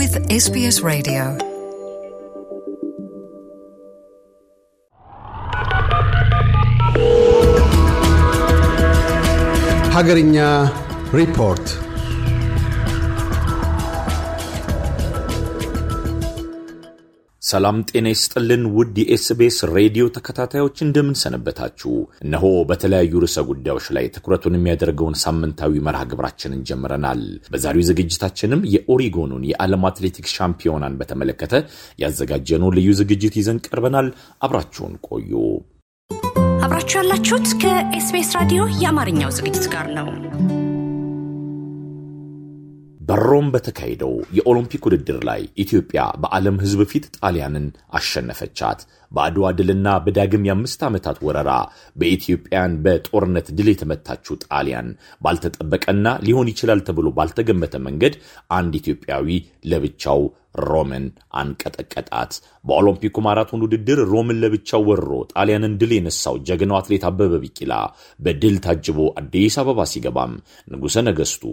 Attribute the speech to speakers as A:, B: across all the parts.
A: with SBS Radio.
B: ሀገርኛ ሪፖርት
C: ሰላም ጤና ይስጥልን ውድ የኤስቤስ ሬዲዮ ተከታታዮች እንደምን ሰነበታችሁ። እነሆ በተለያዩ ርዕሰ ጉዳዮች ላይ ትኩረቱን የሚያደርገውን ሳምንታዊ መርሃ ግብራችንን ጀምረናል። በዛሬው ዝግጅታችንም የኦሪጎኑን የዓለም አትሌቲክስ ሻምፒዮናን በተመለከተ ያዘጋጀነው ልዩ ዝግጅት ይዘን ቀርበናል። አብራችሁን ቆዩ።
D: አብራችሁ ያላችሁት ከኤስቢኤስ ራዲዮ የአማርኛው ዝግጅት ጋር ነው።
C: በሮም በተካሄደው የኦሎምፒክ ውድድር ላይ ኢትዮጵያ በዓለም ሕዝብ ፊት ጣሊያንን አሸነፈቻት። በአድዋ ድልና በዳግም የአምስት ዓመታት ወረራ በኢትዮጵያን በጦርነት ድል የተመታችው ጣሊያን ባልተጠበቀና ሊሆን ይችላል ተብሎ ባልተገመተ መንገድ አንድ ኢትዮጵያዊ ለብቻው ሮምን አንቀጠቀጣት። በኦሎምፒኩ ማራቶን ውድድር ሮምን ለብቻው ወሮ ጣሊያንን ድል የነሳው ጀግናው አትሌት አበበ ቢቂላ በድል ታጅቦ አዲስ አበባ ሲገባም ንጉሠ ነገሥቱ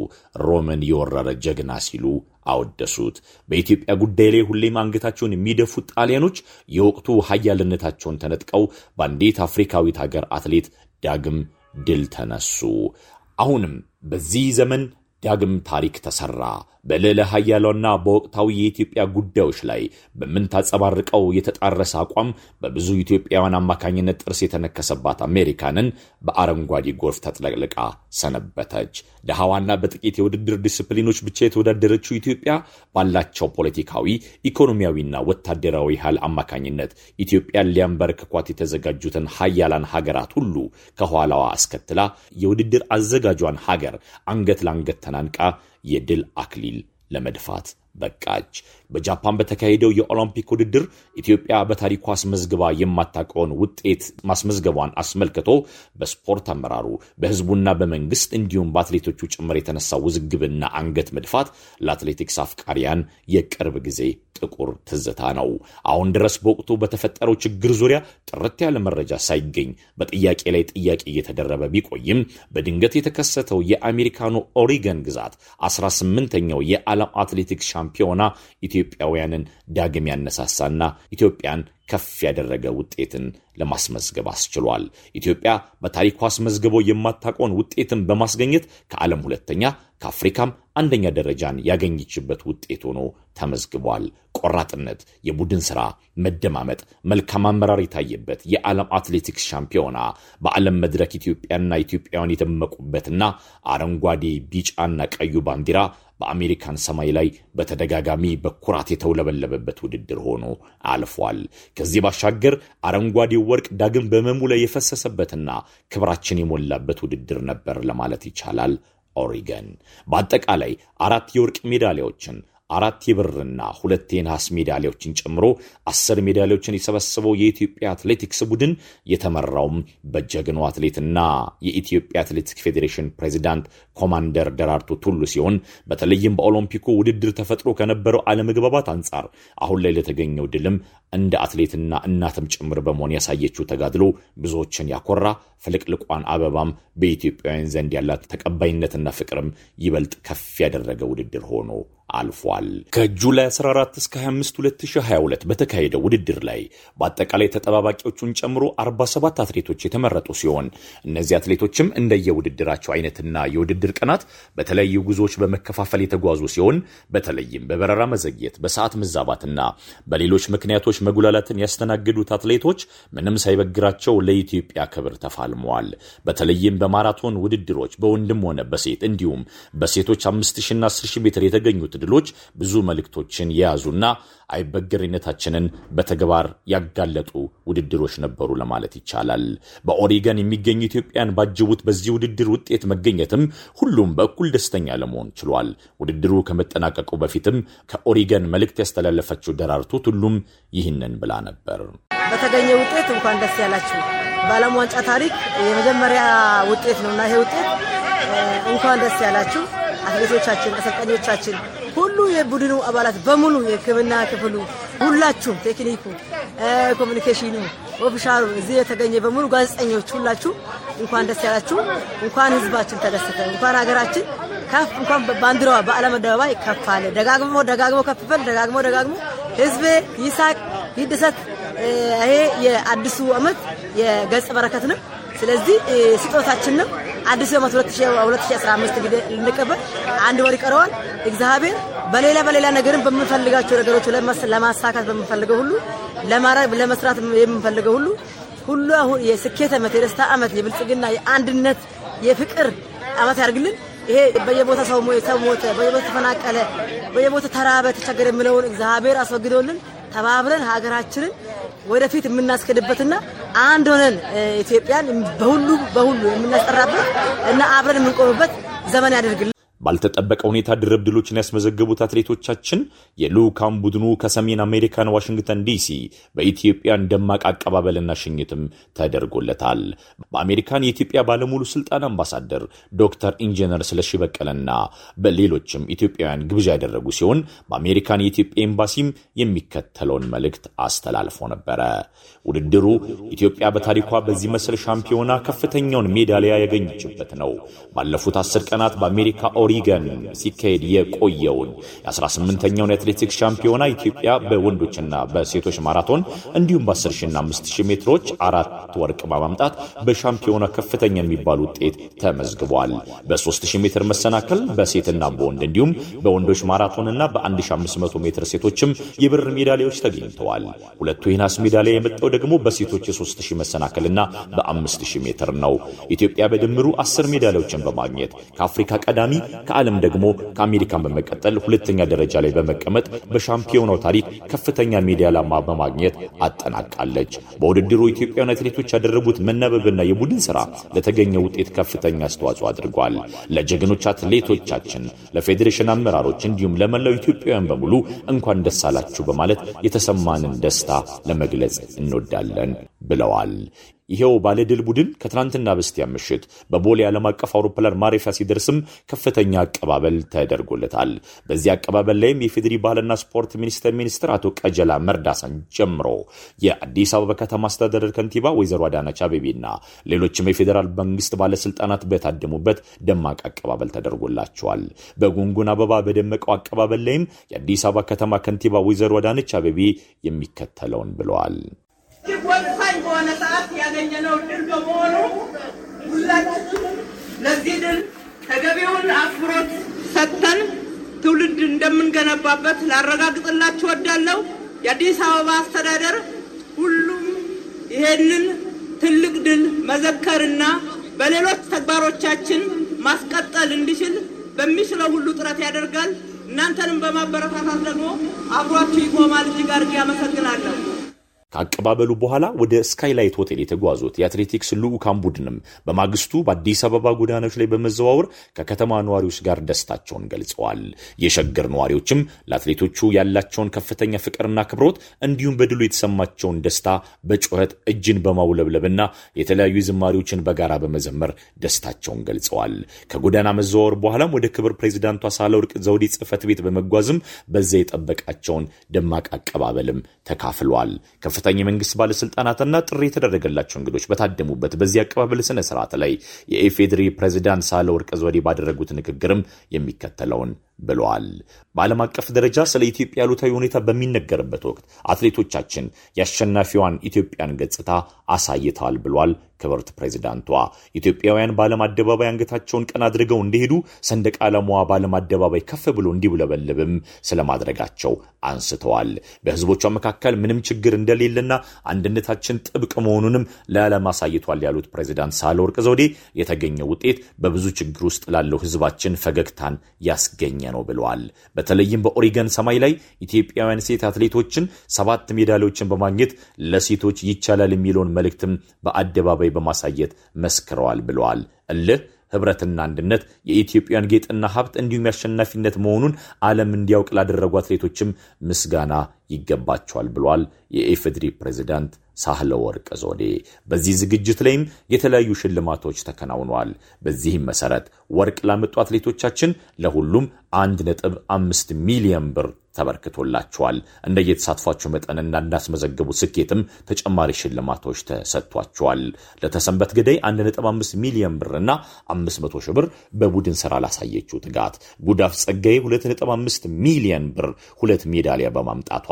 C: ሮምን የወረረ ጀግና ሲሉ አወደሱት። በኢትዮጵያ ጉዳይ ላይ ሁሌም አንገታቸውን የሚደፉት ጣሊያኖች የወቅቱ ሀያልነታቸውን ተነጥቀው በአንዲት አፍሪካዊት ሀገር አትሌት ዳግም ድል ተነሱ። አሁንም በዚህ ዘመን ዳግም ታሪክ ተሰራ። በልዕለ ኃያሏና በወቅታዊ የኢትዮጵያ ጉዳዮች ላይ በምታንጸባርቀው የተጣረሰ አቋም በብዙ ኢትዮጵያውያን አማካኝነት ጥርስ የተነከሰባት አሜሪካንን በአረንጓዴ ጎርፍ ተጥለቅልቃ ሰነበተች። ድሃዋና በጥቂት የውድድር ዲስፕሊኖች ብቻ የተወዳደረችው ኢትዮጵያ ባላቸው ፖለቲካዊ፣ ኢኮኖሚያዊና ወታደራዊ ኃይል አማካኝነት ኢትዮጵያን ሊያንበረክኳት የተዘጋጁትን ሀያላን ሀገራት ሁሉ ከኋላዋ አስከትላ የውድድር አዘጋጇን ሀገር አንገት ለአንገት ተናንቃ የድል አክሊል ለመድፋት በቃች። በጃፓን በተካሄደው የኦሎምፒክ ውድድር ኢትዮጵያ በታሪኳ አስመዝግባ የማታውቀውን ውጤት ማስመዝገቧን አስመልክቶ በስፖርት አመራሩ በሕዝቡና በመንግስት እንዲሁም በአትሌቶቹ ጭምር የተነሳው ውዝግብና አንገት መድፋት ለአትሌቲክስ አፍቃሪያን የቅርብ ጊዜ ጥቁር ትዝታ ነው። አሁን ድረስ በወቅቱ በተፈጠረው ችግር ዙሪያ ጥርት ያለ መረጃ ሳይገኝ በጥያቄ ላይ ጥያቄ እየተደረበ ቢቆይም በድንገት የተከሰተው የአሜሪካኑ ኦሪገን ግዛት 18ኛው የዓለም አትሌቲክስ ሻምፒዮና ኢትዮጵያውያንን ዳግም ያነሳሳና ኢትዮጵያን ከፍ ያደረገ ውጤትን ለማስመዝገብ አስችሏል። ኢትዮጵያ በታሪኳ አስመዝግበው የማታውቀውን ውጤትን በማስገኘት ከዓለም ሁለተኛ ከአፍሪካም አንደኛ ደረጃን ያገኘችበት ውጤት ሆኖ ተመዝግቧል። ቆራጥነት፣ የቡድን ሥራ፣ መደማመጥ፣ መልካም አመራር የታየበት የዓለም አትሌቲክስ ሻምፒዮና በዓለም መድረክ ኢትዮጵያና ኢትዮጵያውያን የተመቁበትና አረንጓዴ ቢጫና ቀዩ ባንዲራ በአሜሪካን ሰማይ ላይ በተደጋጋሚ በኩራት የተውለበለበበት ውድድር ሆኖ አልፏል። ከዚህ ባሻገር አረንጓዴው ወርቅ ዳግም በመሙ ላይ የፈሰሰበትና ክብራችን የሞላበት ውድድር ነበር ለማለት ይቻላል። ኦሪገን። በአጠቃላይ አራት የወርቅ ሜዳሊያዎችን አራት የብርና ሁለት የነሐስ ሜዳሊያዎችን ጨምሮ አስር ሜዳሊያዎችን የሰበሰበው የኢትዮጵያ አትሌቲክስ ቡድን የተመራውም በጀግናው አትሌትና የኢትዮጵያ አትሌቲክስ ፌዴሬሽን ፕሬዚዳንት ኮማንደር ደራርቱ ቱሉ ሲሆን በተለይም በኦሎምፒኩ ውድድር ተፈጥሮ ከነበረው አለመግባባት አንጻር አሁን ላይ ለተገኘው ድልም እንደ አትሌትና እናትም ጭምር በመሆን ያሳየችው ተጋድሎ ብዙዎችን ያኮራ ፍልቅልቋን አበባም በኢትዮጵያውያን ዘንድ ያላት ተቀባይነትና ፍቅርም ይበልጥ ከፍ ያደረገ ውድድር ሆኖ አልፏል። ከጁላይ 14 እስከ 25 2022 በተካሄደው ውድድር ላይ በአጠቃላይ ተጠባባቂዎቹን ጨምሮ 47 አትሌቶች የተመረጡ ሲሆን እነዚህ አትሌቶችም እንደየውድድራቸው አይነትና የውድድር ቀናት በተለያዩ ጉዞዎች በመከፋፈል የተጓዙ ሲሆን በተለይም በበረራ መዘግየት፣ በሰዓት መዛባትና በሌሎች ምክንያቶች መጉላላትን ያስተናገዱት አትሌቶች ምንም ሳይበግራቸው ለኢትዮጵያ ክብር ተፋልመዋል። በተለይም በማራቶን ውድድሮች በወንድም ሆነ በሴት እንዲሁም በሴቶች 5000ና 10000 ሜትር የተገኙት ድሎች ብዙ መልእክቶችን የያዙና አይበገሬነታችንን በተግባር ያጋለጡ ውድድሮች ነበሩ ለማለት ይቻላል። በኦሪገን የሚገኙ ኢትዮጵያን ባጀቡት በዚህ ውድድር ውጤት መገኘትም ሁሉም በእኩል ደስተኛ ለመሆን ችሏል። ውድድሩ ከመጠናቀቁ በፊትም ከኦሪገን መልእክት ያስተላለፈችው ደራርቱ ቱሉም ይህንን ብላ ነበር።
E: በተገኘ ውጤት እንኳን ደስ ያላችሁ። በዓለም ዋንጫ ታሪክ የመጀመሪያ ውጤት ነውና ይሄ ውጤት እንኳን ደስ ያላችሁ። አትሌቶቻችን፣ አሰልጣኞቻችን፣ የቡድኑ አባላት በሙሉ የሕክምና ክፍሉ ሁላችሁም፣ ቴክኒኩ፣ communication ኡ፣ official ኡ እዚህ የተገኘ በሙሉ ጋዜጠኞች፣ ሁላችሁ እንኳን ደስ ያላችሁ። እንኳን ህዝባችን ተደሰተ፣ እንኳን ሀገራችን ከፍ እንኳን ባንዲራዋ በዓለም አደባባይ ከፍ አለ። ደጋግሞ ደጋግሞ ከፍ በል ደጋግሞ ደጋግሞ ህዝብ ይሳቅ ይደሰት። ይሄ የአዲሱ ዓመት የገጸ በረከት ነው። ስለዚህ ስጦታችን ነው። አዲሱ ዓመት 2015 እንግዲህ ልንቀበል አንድ ወር ይቀረዋል። እግዚአብሔር በሌላ በሌላ ነገርም በምንፈልጋቸው ነገሮች ለማሳካት በምንፈልገው ሁሉ ለማድረግ ለመስራት የምንፈልገው ሁሉ ሁሉ አሁን የስኬት ዓመት፣ የደስታ ዓመት፣ የብልጽግና፣ የአንድነት፣ የፍቅር ዓመት ያድርግልን። ይሄ በየቦታ ሰው ሞተ፣ በየቦታ ተፈናቀለ፣ በየቦታ ተራበ፣ ተቸገረ የምለውን እግዚአብሔር አስወግዶልን ተባብረን ሀገራችንን ወደፊት የምናስከድበትና አንድ ሆነን ኢትዮጵያን በሁሉ በሁሉ የምናስጠራበት እና አብረን የምንቆምበት ዘመን ያደርግልን።
C: ባልተጠበቀ ሁኔታ ድርብ ድሎችን ያስመዘገቡት አትሌቶቻችን የልዑካን ቡድኑ ከሰሜን አሜሪካን ዋሽንግተን ዲሲ በኢትዮጵያን ደማቅ አቀባበልና ሽኝትም ተደርጎለታል። በአሜሪካን የኢትዮጵያ ባለሙሉ ስልጣን አምባሳደር ዶክተር ኢንጂነር ስለሺ በቀለና በሌሎችም ኢትዮጵያውያን ግብዣ ያደረጉ ሲሆን በአሜሪካን የኢትዮጵያ ኤምባሲም የሚከተለውን መልእክት አስተላልፎ ነበረ። ውድድሩ ኢትዮጵያ በታሪኳ በዚህ መሰል ሻምፒዮና ከፍተኛውን ሜዳሊያ ያገኘችበት ነው። ባለፉት አስር ቀናት በአሜሪካ ኦሪገን ሲካሄድ የቆየውን የ18ኛውን የአትሌቲክስ ሻምፒዮና ኢትዮጵያ በወንዶችና በሴቶች ማራቶን እንዲሁም በ10 ሺና 5000 ሜትሮች አራት ወርቅ በማምጣት በሻምፒዮና ከፍተኛ የሚባል ውጤት ተመዝግቧል። በ3000 ሜትር መሰናከል በሴትና በወንድ እንዲሁም በወንዶች ማራቶንና በ1500 ሜትር ሴቶችም የብር ሜዳሊያዎች ተገኝተዋል። ሁለቱ የናስ ሜዳሊያ የመጣው ደግሞ በሴቶች የ3000 መሰናከልና በ5000 ሜትር ነው። ኢትዮጵያ በድምሩ 10 ሜዳሊያዎችን በማግኘት ከአፍሪካ ቀዳሚ ከዓለም ደግሞ ከአሜሪካን በመቀጠል ሁለተኛ ደረጃ ላይ በመቀመጥ በሻምፒዮናው ታሪክ ከፍተኛ ሜዳሊያ በማግኘት አጠናቃለች። በውድድሩ ኢትዮጵያውያን አትሌቶች ያደረጉት መናበብና የቡድን ስራ ለተገኘ ውጤት ከፍተኛ አስተዋጽኦ አድርጓል። ለጀግኖች አትሌቶቻችን፣ ለፌዴሬሽን አመራሮች እንዲሁም ለመላው ኢትዮጵያውያን በሙሉ እንኳን ደስ አላችሁ በማለት የተሰማንን ደስታ ለመግለጽ እንወዳለን ብለዋል። ይሄው ባለድል ቡድን ከትናንትና በስቲያ ምሽት በቦሌ ዓለም አቀፍ አውሮፕላን ማረፊያ ሲደርስም ከፍተኛ አቀባበል ተደርጎለታል። በዚህ አቀባበል ላይም የፌዴሪ ባህልና ስፖርት ሚኒስቴር ሚኒስትር አቶ ቀጀላ መርዳሳን ጀምሮ የአዲስ አበባ ከተማ አስተዳደር ከንቲባ ወይዘሮ አዳነች አቤቤና ሌሎችም የፌዴራል መንግስት ባለስልጣናት በታደሙበት ደማቅ አቀባበል ተደርጎላቸዋል። በጉንጉን አበባ በደመቀው አቀባበል ላይም የአዲስ አበባ ከተማ ከንቲባ ወይዘሮ አዳነች አቤቤ የሚከተለውን ብለዋል።
A: ያገኘነው ድል በመሆኑ ሁላችንም ለዚህ ድል ተገቢውን አክብሮት ሰጥተን ትውልድ እንደምንገነባበት ላረጋግጥላችሁ እወዳለሁ። የአዲስ አበባ አስተዳደር ሁሉም ይሄንን ትልቅ ድል መዘከርና በሌሎች ተግባሮቻችን ማስቀጠል እንዲችል በሚችለው ሁሉ ጥረት ያደርጋል። እናንተንም በማበረታታት ደግሞ አብሯችሁ ይቆማል። እጅግ አድርጌ አመሰግናለሁ።
C: ከአቀባበሉ በኋላ ወደ ስካይላይት ሆቴል የተጓዙት የአትሌቲክስ ልዑካን ቡድንም በማግስቱ በአዲስ አበባ ጎዳናዎች ላይ በመዘዋወር ከከተማ ነዋሪዎች ጋር ደስታቸውን ገልጸዋል። የሸገር ነዋሪዎችም ለአትሌቶቹ ያላቸውን ከፍተኛ ፍቅርና ክብሮት እንዲሁም በድሉ የተሰማቸውን ደስታ በጩኸት እጅን በማውለብለብና የተለያዩ ዝማሪዎችን በጋራ በመዘመር ደስታቸውን ገልጸዋል። ከጎዳና መዘዋወር በኋላም ወደ ክብር ፕሬዚዳንቷ ሳህለወርቅ ዘውዴ ጽሕፈት ቤት በመጓዝም በዚያ የጠበቃቸውን ደማቅ አቀባበልም ተካፍሏል። ከፍተኛ የመንግስት ባለስልጣናትና ጥሪ የተደረገላቸው እንግዶች በታደሙበት በዚህ አቀባበል ስነ ስርዓት ላይ የኢፌዴሪ ፕሬዚዳንት ሳህለወርቅ ዘውዴ ባደረጉት ንግግርም የሚከተለውን ብለዋል። በዓለም አቀፍ ደረጃ ስለ ኢትዮጵያ ያሉታዊ ሁኔታ በሚነገርበት ወቅት አትሌቶቻችን የአሸናፊዋን ኢትዮጵያን ገጽታ አሳይተዋል ብሏል። ክብርት ፕሬዚዳንቷ ኢትዮጵያውያን በዓለም አደባባይ አንገታቸውን ቀና አድርገው እንዲሄዱ ሰንደቅ ዓላማዋ በዓለም አደባባይ ከፍ ብሎ እንዲውለበልብም ስለማድረጋቸው አንስተዋል። በህዝቦቿ መካከል ምንም ችግር እንደሌለና አንድነታችን ጥብቅ መሆኑንም ለዓለም አሳይቷል ያሉት ፕሬዚዳንት ሳህለወርቅ ዘውዴ የተገኘው ውጤት በብዙ ችግር ውስጥ ላለው ህዝባችን ፈገግታን ያስገኘ ነው ብለዋል። በተለይም በኦሪገን ሰማይ ላይ ኢትዮጵያውያን ሴት አትሌቶችን ሰባት ሜዳሊያዎችን በማግኘት ለሴቶች ይቻላል የሚለውን መልእክትም በአደባባይ በማሳየት መስክረዋል ብለዋል። እልህ ህብረትና አንድነት የኢትዮጵያን ጌጥና ሀብት እንዲሁም የአሸናፊነት መሆኑን ዓለም እንዲያውቅ ላደረጉ አትሌቶችም ምስጋና ይገባቸዋል ብሏል የኢፌዴሪ ፕሬዚዳንት ሳህለ ወርቅ ዘውዴ። በዚህ ዝግጅት ላይም የተለያዩ ሽልማቶች ተከናውነዋል። በዚህም መሰረት ወርቅ ላመጡ አትሌቶቻችን ለሁሉም አንድ ነጥብ አምስት ሚሊዮን ብር ተበርክቶላቸዋል። እንደየተሳትፏቸው መጠንና እንዳስመዘገቡ ስኬትም ተጨማሪ ሽልማቶች ተሰጥቷቸዋል። ለተሰንበት ገዳይ 1.5 ሚሊዮን ብርና 500 ሺህ ብር በቡድን ስራ ላሳየችው ትጋት፣ ጉዳፍ ጸጋዬ 2.5 ሚሊዮን ብር ሁለት ሜዳሊያ በማምጣቷ፣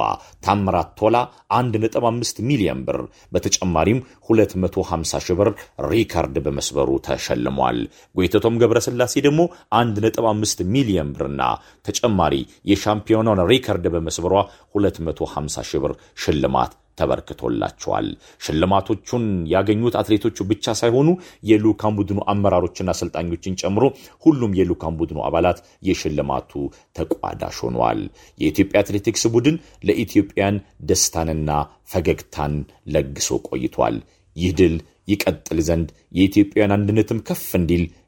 C: ታምራት ቶላ 1.5 ሚሊዮን ብር በተጨማሪም 250 ሺህ ብር ሪካርድ በመስበሩ ተሸልሟል። ጎይተቶም ገብረስላሴ ደግሞ 1.5 ሚሊዮን ብርና ተጨማሪ የሻምፒዮናውን ሪከርድ በመስበሯ 250 ሺህ ብር ሽልማት ተበርክቶላቸዋል። ሽልማቶቹን ያገኙት አትሌቶቹ ብቻ ሳይሆኑ የልዑካን ቡድኑ አመራሮችና አሰልጣኞችን ጨምሮ ሁሉም የልዑካን ቡድኑ አባላት የሽልማቱ ተቋዳሽ ሆነዋል። የኢትዮጵያ አትሌቲክስ ቡድን ለኢትዮጵያን ደስታንና ፈገግታን ለግሶ ቆይቷል። ይህ ድል ይቀጥል ዘንድ የኢትዮጵያን አንድነትም ከፍ እንዲል